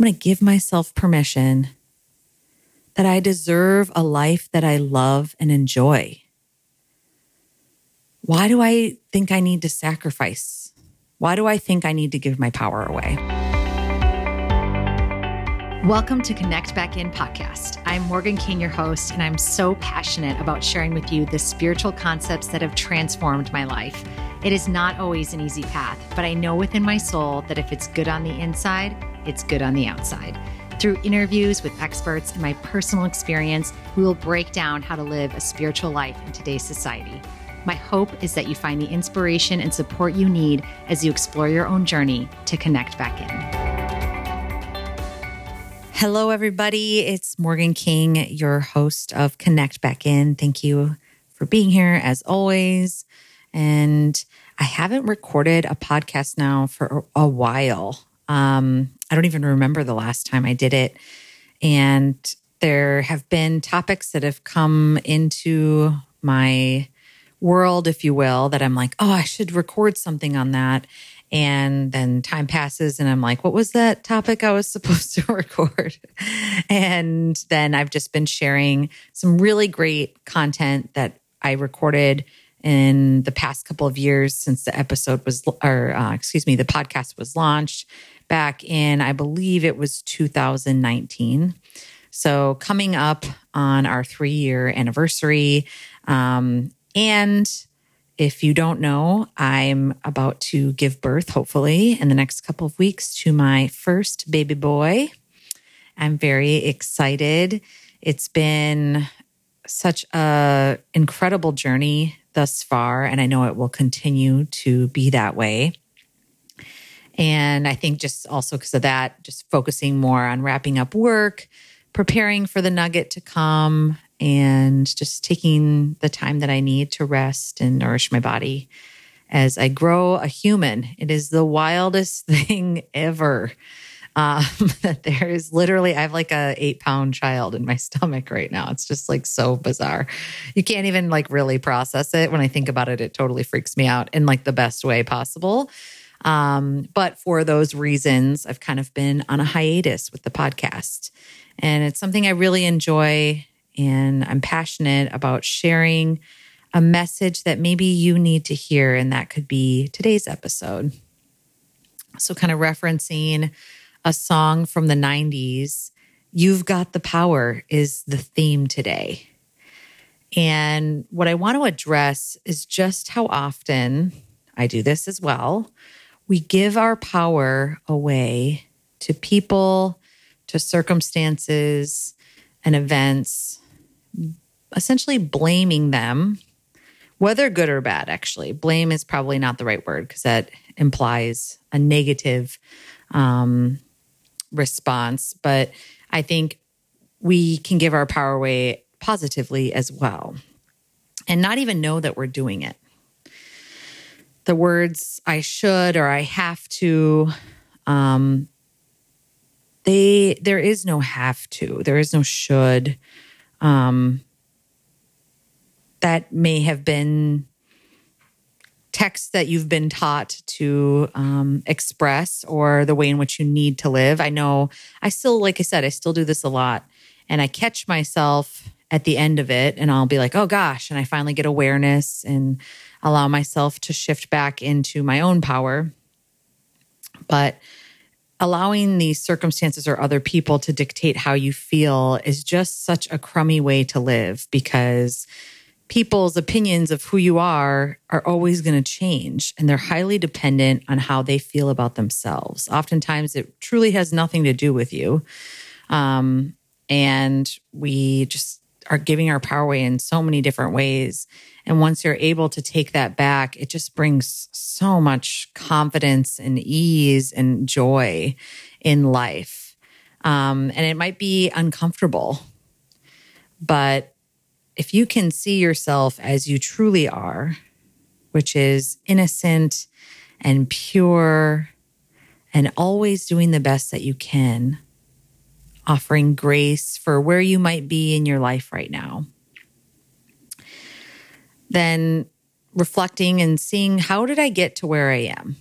I'm going to give myself permission that I deserve a life that I love and enjoy. Why do I think I need to sacrifice? Why do I think I need to give my power away? Welcome to Connect Back In podcast. I'm Morgan King, your host, and I'm so passionate about sharing with you the spiritual concepts that have transformed my life. It is not always an easy path, but I know within my soul that if it's good on the inside, it's good on the outside. Through interviews with experts and my personal experience, we will break down how to live a spiritual life in today's society. My hope is that you find the inspiration and support you need as you explore your own journey to connect back in. Hello, everybody. It's Morgan King, your host of Connect Back In. Thank you for being here as always. And I haven't recorded a podcast now for a while. Um, I don't even remember the last time I did it. And there have been topics that have come into my world, if you will, that I'm like, oh, I should record something on that. And then time passes, and I'm like, what was that topic I was supposed to record? and then I've just been sharing some really great content that I recorded in the past couple of years since the episode was, or uh, excuse me, the podcast was launched back in, I believe it was 2019. So coming up on our three year anniversary. Um, and if you don't know, I'm about to give birth, hopefully, in the next couple of weeks to my first baby boy. I'm very excited. It's been such a incredible journey thus far, and I know it will continue to be that way. And I think just also because of that, just focusing more on wrapping up work, preparing for the nugget to come, and just taking the time that I need to rest and nourish my body as I grow a human. It is the wildest thing ever. Um, that there is literally, I have like a eight pound child in my stomach right now. It's just like so bizarre. You can't even like really process it. When I think about it, it totally freaks me out in like the best way possible. Um, but for those reasons, I've kind of been on a hiatus with the podcast. And it's something I really enjoy. And I'm passionate about sharing a message that maybe you need to hear. And that could be today's episode. So, kind of referencing a song from the 90s, You've Got the Power is the theme today. And what I want to address is just how often I do this as well we give our power away to people, to circumstances and events, essentially blaming them, whether good or bad, actually. Blame is probably not the right word because that implies a negative um, response. But I think we can give our power away positively as well and not even know that we're doing it the words I should or I have to, um, they there is no have to, there is no should. Um, that may have been texts that you've been taught to um, express or the way in which you need to live. I know I still, like I said, I still do this a lot, and I catch myself at the end of it, and I'll be like, "Oh gosh!" and I finally get awareness and allow myself to shift back into my own power. But allowing these circumstances or other people to dictate how you feel is just such a crummy way to live because people's opinions of who you are are always going to change and they're highly dependent on how they feel about themselves. Oftentimes, it truly has nothing to do with you. Um, and we just are giving our power away in so many different ways. And once you're able to take that back, it just brings so much confidence and ease and joy in life. Um, and it might be uncomfortable, but if you can see yourself as you truly are, which is innocent and pure and always doing the best that you can, offering grace for where you might be in your life right now then reflecting and seeing how did I get to where I am?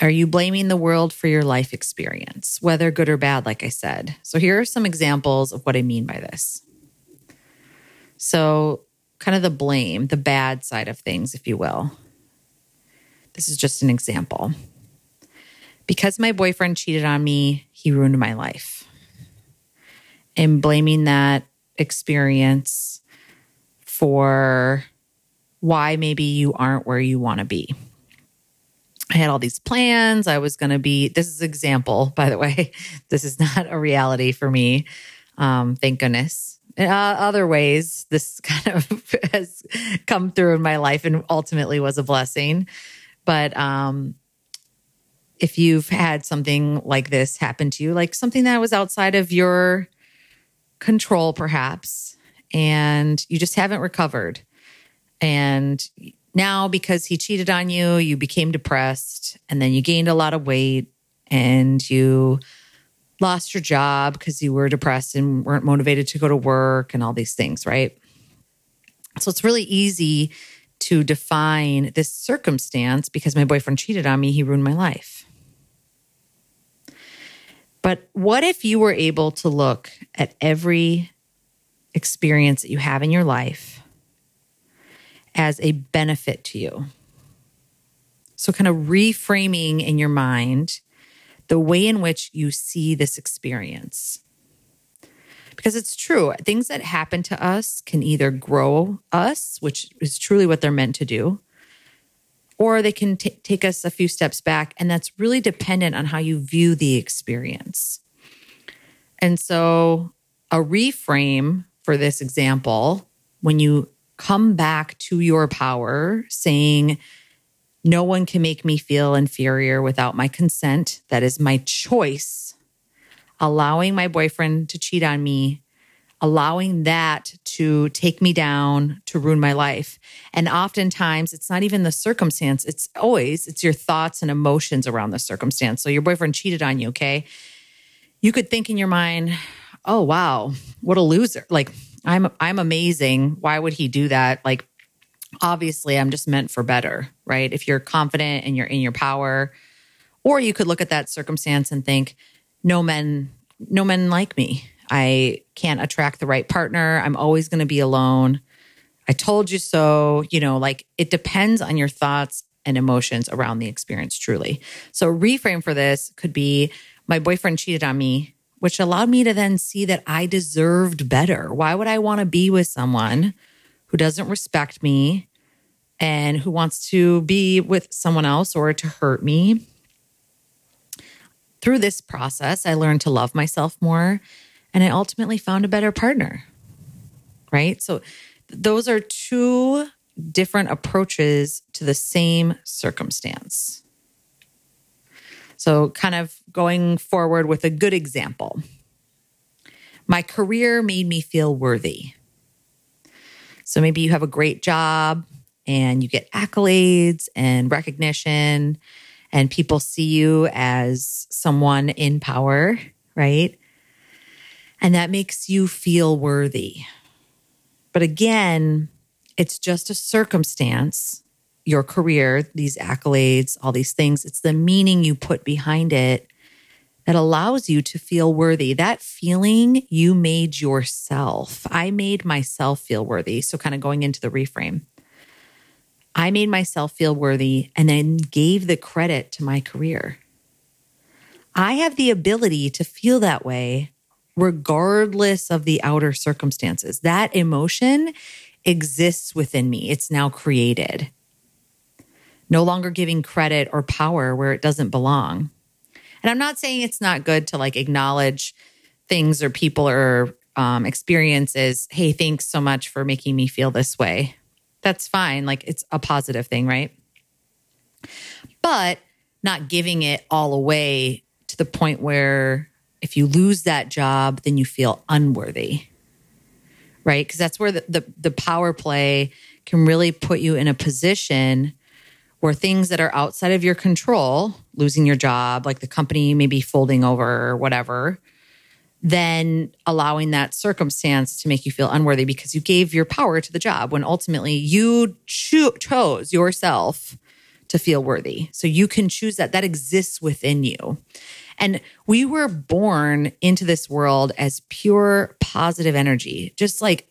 Are you blaming the world for your life experience, whether good or bad, like I said? So, here are some examples of what I mean by this. So, kind of the blame, the bad side of things, if you will. This is just an example. Because my boyfriend cheated on me, he ruined my life. And blaming that experience for why maybe you aren't where you want to be. I had all these plans. I was going to be, this is example, by the way. This is not a reality for me. Um, thank goodness. In uh, other ways, this kind of has come through in my life and ultimately was a blessing. But um, if you've had something like this happen to you, like something that was outside of your control, perhaps, and you just haven't recovered. And now, because he cheated on you, you became depressed and then you gained a lot of weight and you lost your job because you were depressed and weren't motivated to go to work and all these things, right? So it's really easy to define this circumstance because my boyfriend cheated on me, he ruined my life. But what if you were able to look at every experience that you have in your life as a benefit to you? So, kind of reframing in your mind the way in which you see this experience. Because it's true, things that happen to us can either grow us, which is truly what they're meant to do, or they can t- take us a few steps back. And that's really dependent on how you view the experience. And so, a reframe for this example, when you come back to your power, saying, no one can make me feel inferior without my consent. That is my choice. Allowing my boyfriend to cheat on me, allowing that to take me down, to ruin my life. And oftentimes it's not even the circumstance, it's always it's your thoughts and emotions around the circumstance. So your boyfriend cheated on you, okay? You could think in your mind, "Oh, wow, what a loser." Like, I'm I'm amazing. Why would he do that? Like obviously I'm just meant for better, right? If you're confident and you're in your power, or you could look at that circumstance and think, no men, no men like me. I can't attract the right partner. I'm always going to be alone. I told you so. You know, like it depends on your thoughts and emotions around the experience, truly. So, reframe for this could be my boyfriend cheated on me, which allowed me to then see that I deserved better. Why would I want to be with someone who doesn't respect me and who wants to be with someone else or to hurt me. Through this process, I learned to love myself more and I ultimately found a better partner. Right? So, those are two different approaches to the same circumstance. So, kind of going forward with a good example. My career made me feel worthy. So maybe you have a great job and you get accolades and recognition, and people see you as someone in power, right? And that makes you feel worthy. But again, it's just a circumstance, your career, these accolades, all these things. It's the meaning you put behind it that allows you to feel worthy. That feeling you made yourself. I made myself feel worthy. So, kind of going into the reframe, I made myself feel worthy and then gave the credit to my career. I have the ability to feel that way regardless of the outer circumstances. That emotion exists within me, it's now created. No longer giving credit or power where it doesn't belong. And I'm not saying it's not good to like acknowledge things or people or um, experiences. Hey, thanks so much for making me feel this way. That's fine. Like it's a positive thing, right? But not giving it all away to the point where if you lose that job, then you feel unworthy, right? Because that's where the, the, the power play can really put you in a position where things that are outside of your control, losing your job, like the company maybe folding over or whatever, then allowing that circumstance to make you feel unworthy because you gave your power to the job when ultimately you cho- chose yourself to feel worthy. So you can choose that. That exists within you. And we were born into this world as pure positive energy, just like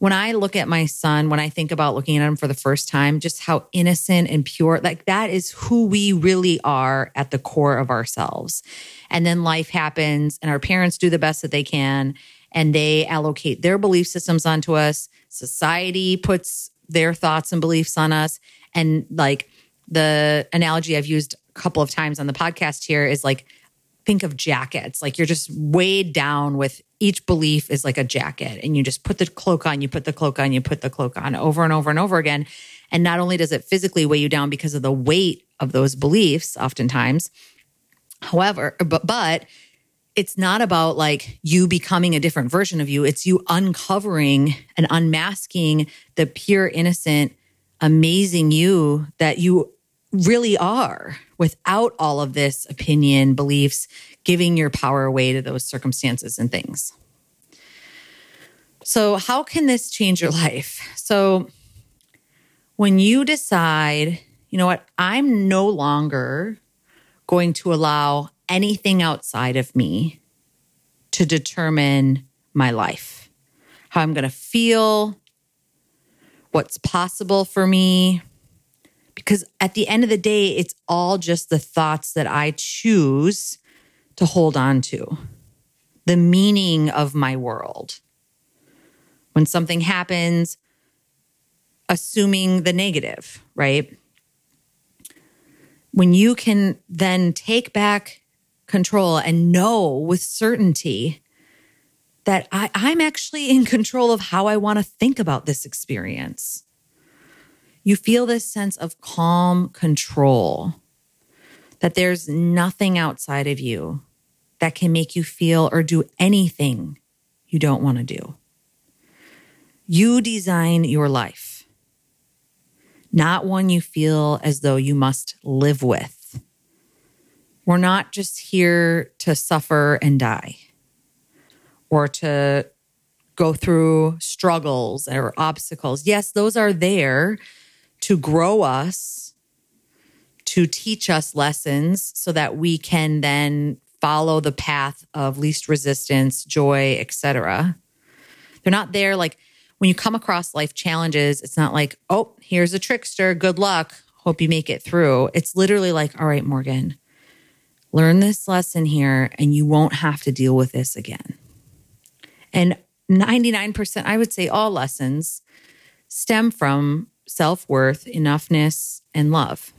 when I look at my son, when I think about looking at him for the first time, just how innocent and pure, like that is who we really are at the core of ourselves. And then life happens and our parents do the best that they can and they allocate their belief systems onto us. Society puts their thoughts and beliefs on us. And like the analogy I've used couple of times on the podcast here is like, think of jackets. Like you're just weighed down with each belief is like a jacket and you just put the cloak on, you put the cloak on, you put the cloak on over and over and over again. And not only does it physically weigh you down because of the weight of those beliefs, oftentimes, however, but, but it's not about like you becoming a different version of you. It's you uncovering and unmasking the pure, innocent, amazing you that you really are without all of this opinion, beliefs, giving your power away to those circumstances and things. So, how can this change your life? So, when you decide, you know what, I'm no longer going to allow anything outside of me to determine my life, how I'm going to feel, what's possible for me, because at the end of the day, it's all just the thoughts that I choose to hold on to, the meaning of my world. When something happens, assuming the negative, right? When you can then take back control and know with certainty that I, am actually in control of how I want to think about this experience you feel this sense of calm control, that there's nothing outside of you that can make you feel or do anything you don't want to do. You design your life, not one you feel as though you must live with. We're not just here to suffer and die or to go through struggles or obstacles. Yes, those are there to grow us, to teach us lessons so that we can then follow the path of least resistance, joy, etc. They're not there like when you come across life challenges, it's not like, "Oh, here's a trickster, good luck, hope you make it through." It's literally like, "All right, Morgan, learn this lesson here and you won't have to deal with this again." And 99%, I would say all lessons stem from self worth, enoughness, and love.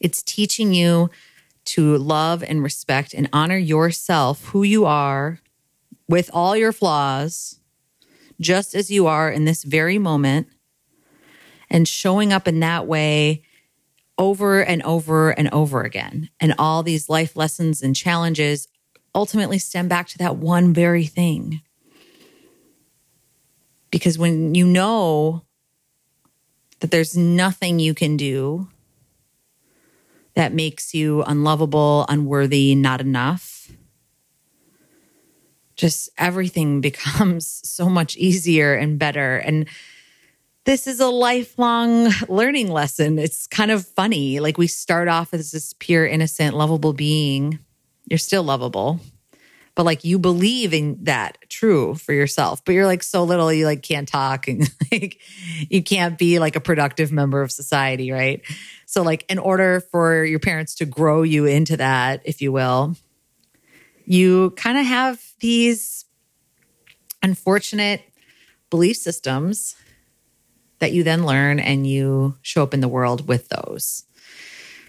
It's teaching you to love and respect and honor yourself, who you are, with all your flaws, just as you are in this very moment, and showing up in that way over and over and over again. And all these life lessons and challenges ultimately stem back to that one very thing. Because when you know that there's nothing you can do that makes you unlovable, unworthy, not enough. Just everything becomes so much easier and better. And this is a lifelong learning lesson. It's kind of funny. Like we start off as this pure, innocent, lovable being. You're still lovable but like you believe in that true for yourself but you're like so little you like can't talk and like you can't be like a productive member of society right? So like in order for your parents to grow you into that if you will you kind of have these unfortunate belief systems that you then learn and you show up in the world with those.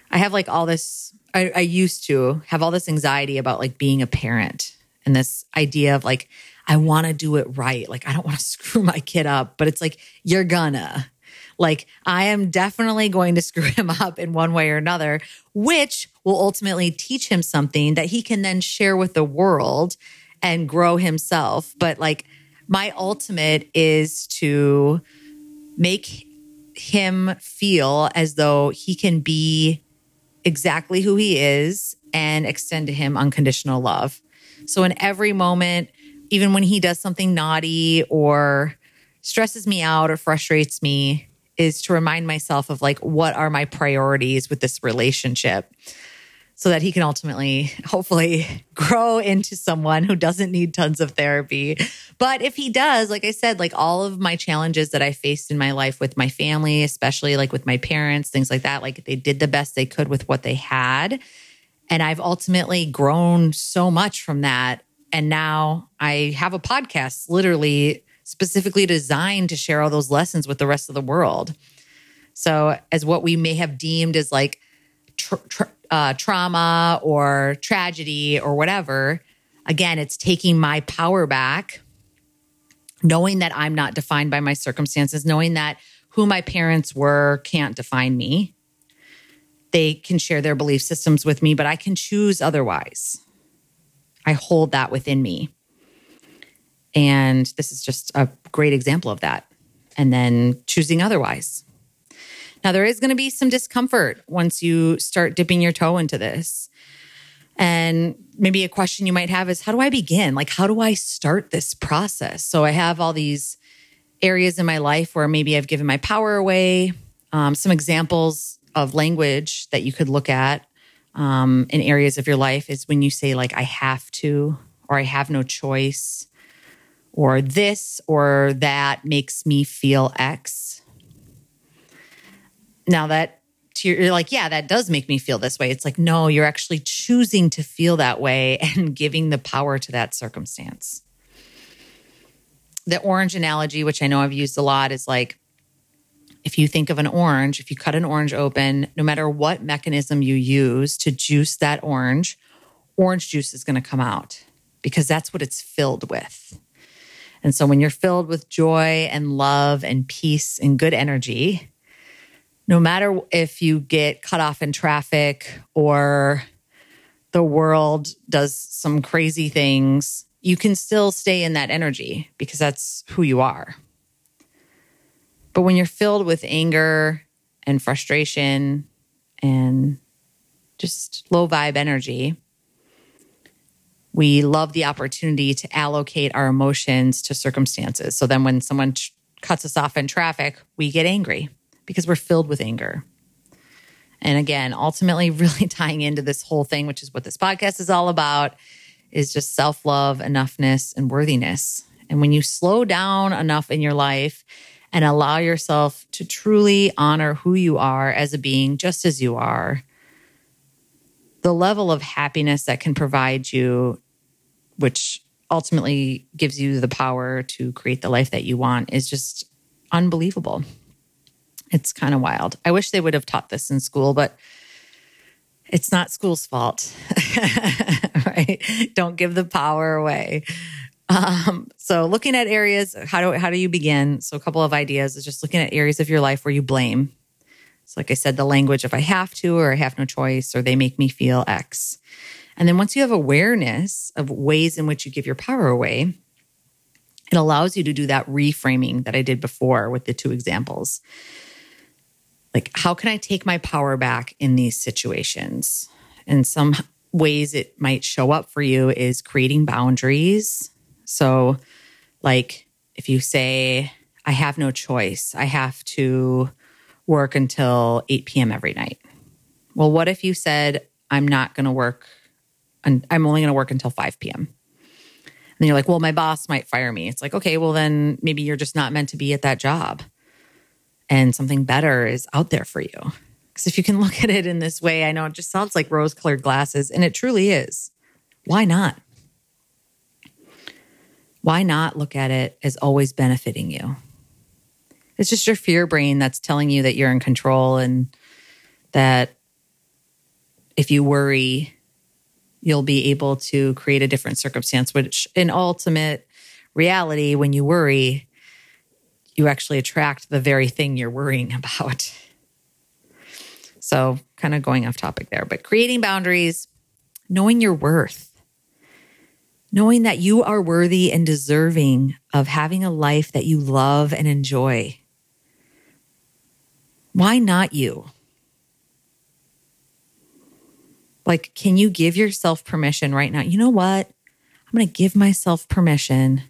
I have like all this I, I, used to have all this anxiety about like being a parent and this idea of like, I want to do it right. Like, I don't want to screw my kid up, but it's like, you're gonna. Like, I am definitely going to screw him up in one way or another, which will ultimately teach him something that he can then share with the world and grow himself. But like, my ultimate is to make him feel as though he can be exactly who he is and extend to him unconditional love. So in every moment, even when he does something naughty or stresses me out or frustrates me, is to remind myself of like, what are my priorities with this relationship? So that he can ultimately, hopefully, grow into someone who doesn't need tons of therapy. But if he does, like I said, like all of my challenges that I faced in my life with my family, especially like with my parents, things like that, like they did the best they could with what they had. And I've ultimately grown so much from that. And now I have a podcast literally specifically designed to share all those lessons with the rest of the world. So, as what we may have deemed as like uh, trauma or tragedy or whatever, again, it's taking my power back, knowing that I'm not defined by my circumstances, knowing that who my parents were can't define me. They can share their belief systems with me, but I can choose otherwise. I hold that within me. And this is just a great example of that. And then choosing otherwise. Now, there is going to be some discomfort once you start dipping your toe into this. And maybe a question you might have is how do I begin? Like, how do I start this process? So, I have all these areas in my life where maybe I've given my power away. Um, some examples of language that you could look at um, in areas of your life is when you say, like, I have to, or I have no choice, or this or that makes me feel X now that you're like, yeah, that does make me feel this way. It's like, no, you're actually choosing to feel that way and giving the power to that circumstance. The orange analogy, which I know I've used a lot, is like if you think of an orange, if you cut an orange open, no matter what mechanism you use to juice that orange, orange juice is going to come out because that's what it's filled with. And so when you're filled with joy and love and peace and good energy, no matter if you get cut off in traffic or the world does some crazy things, you can still stay in that energy because that's who you are. But when you're filled with anger and frustration and just low vibe energy, we love the opportunity to allocate our emotions to circumstances. So then when someone cuts us off in traffic, we get angry because we're filled with anger. And again, ultimately, really tying into this whole thing, which is what this podcast is all about, is just self love, enoughness, and worthiness. And when you slow down enough in your life and allow yourself to truly honor who you are as a being, just as you are, the level of happiness that can provide you, which ultimately gives you the power to create the life that you want, is just unbelievable. It's kind of wild. I wish they would have taught this in school, but it's not school's fault. right? Don't give the power away. Um, so looking at areas, how do how do you begin? So a couple of ideas is just looking at areas of your life where you blame. So like I said, the language if I have to or I have no choice or they make me feel X. And then once you have awareness of ways in which you give your power away, it allows you to do that reframing that I did before with the two examples like how can I take my power back in these situations? And some ways it might show up for you is creating boundaries. So, like if you say, I have no choice, I have to work until 8 p.m. every night. Well, what if you said, I'm not going to work, and I'm only going to work until 5 p.m.? And you're like, well, my boss might fire me. It's like, okay, well, then maybe you're just not meant to be at that job and something better is out there for you. Because if you can look at it in this way, I know it just sounds like rose colored glasses, and it truly is. Why not? Why not look at it as always benefiting you? It's just your fear brain that's telling you that you're in control and that if you worry, you'll be able to create a different circumstance, which in ultimate reality, when you worry, you actually attract the very thing you're worrying about. So, kind of going off topic there, but creating boundaries, knowing your worth, knowing that you are worthy and deserving of having a life that you love and enjoy. Why not you? Like, can you give yourself permission right now? You know what? I'm going to give myself permission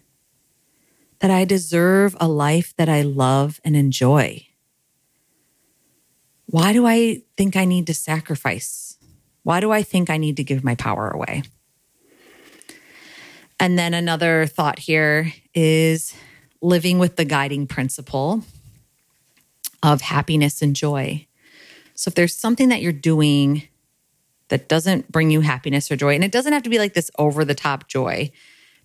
that I deserve a life that I love and enjoy. Why do I think I need to sacrifice? Why do I think I need to give my power away? And then another thought here is living with the guiding principle of happiness and joy. So if there's something that you're doing that doesn't bring you happiness or joy, and it doesn't have to be like this over the top joy,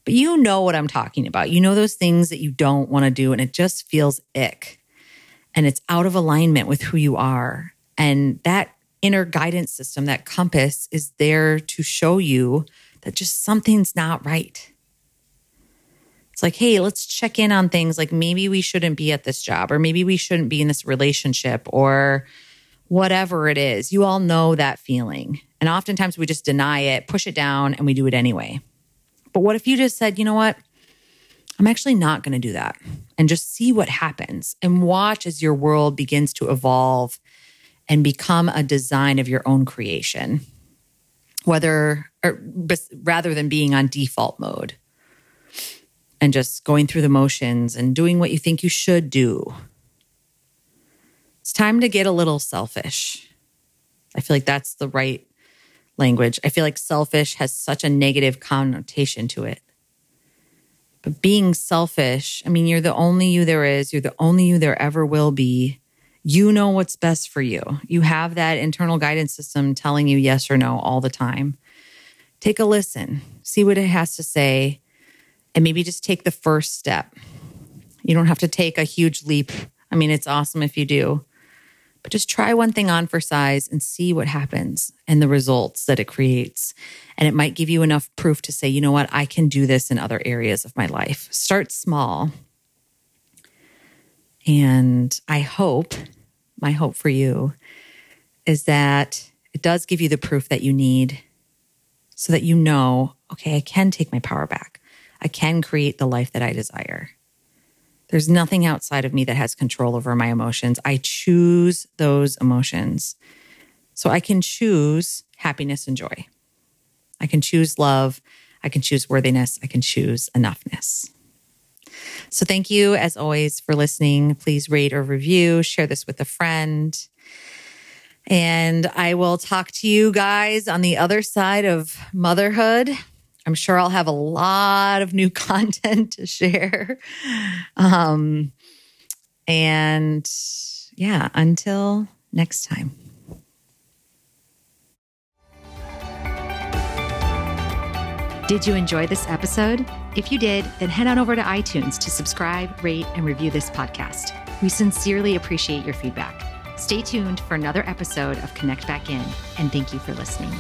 but you know what I'm talking about. You know those things that you don't want to do, and it just feels ick and it's out of alignment with who you are. And that inner guidance system, that compass, is there to show you that just something's not right. It's like, hey, let's check in on things like maybe we shouldn't be at this job, or maybe we shouldn't be in this relationship, or whatever it is. You all know that feeling. And oftentimes we just deny it, push it down, and we do it anyway. But what if you just said, you know what? I'm actually not going to do that and just see what happens and watch as your world begins to evolve and become a design of your own creation, whether or rather than being on default mode and just going through the motions and doing what you think you should do. It's time to get a little selfish. I feel like that's the right language. I feel like selfish has such a negative connotation to it. But being selfish, I mean, you're the only you there is, you're the only you there ever will be. You know what's best for you. You have that internal guidance system telling you yes or no all the time. Take a listen, see what it has to say, and maybe just take the first step. You don't have to take a huge leap. I mean, it's awesome if you do, but just try one thing on for size and see what happens and the results that it creates. And it might give you enough proof to say, you know what, I can do this in other areas of my life. Start small. And I hope, my hope for you is that it does give you the proof that you need so that you know, okay, I can take my power back. I can create the life that I desire. There's nothing outside of me that has control over my emotions. I choose those emotions. So I can choose happiness and joy. I can choose love. I can choose worthiness. I can choose enoughness. So thank you, as always, for listening. Please rate or review, share this with a friend. And I will talk to you guys on the other side of motherhood. I'm sure I'll have a lot of new content to share. Um, and yeah, until next time. Did you enjoy this episode? If you did, then head on over to iTunes to subscribe, rate, and review this podcast. We sincerely appreciate your feedback. Stay tuned for another episode of Connect Back In, and thank you for listening.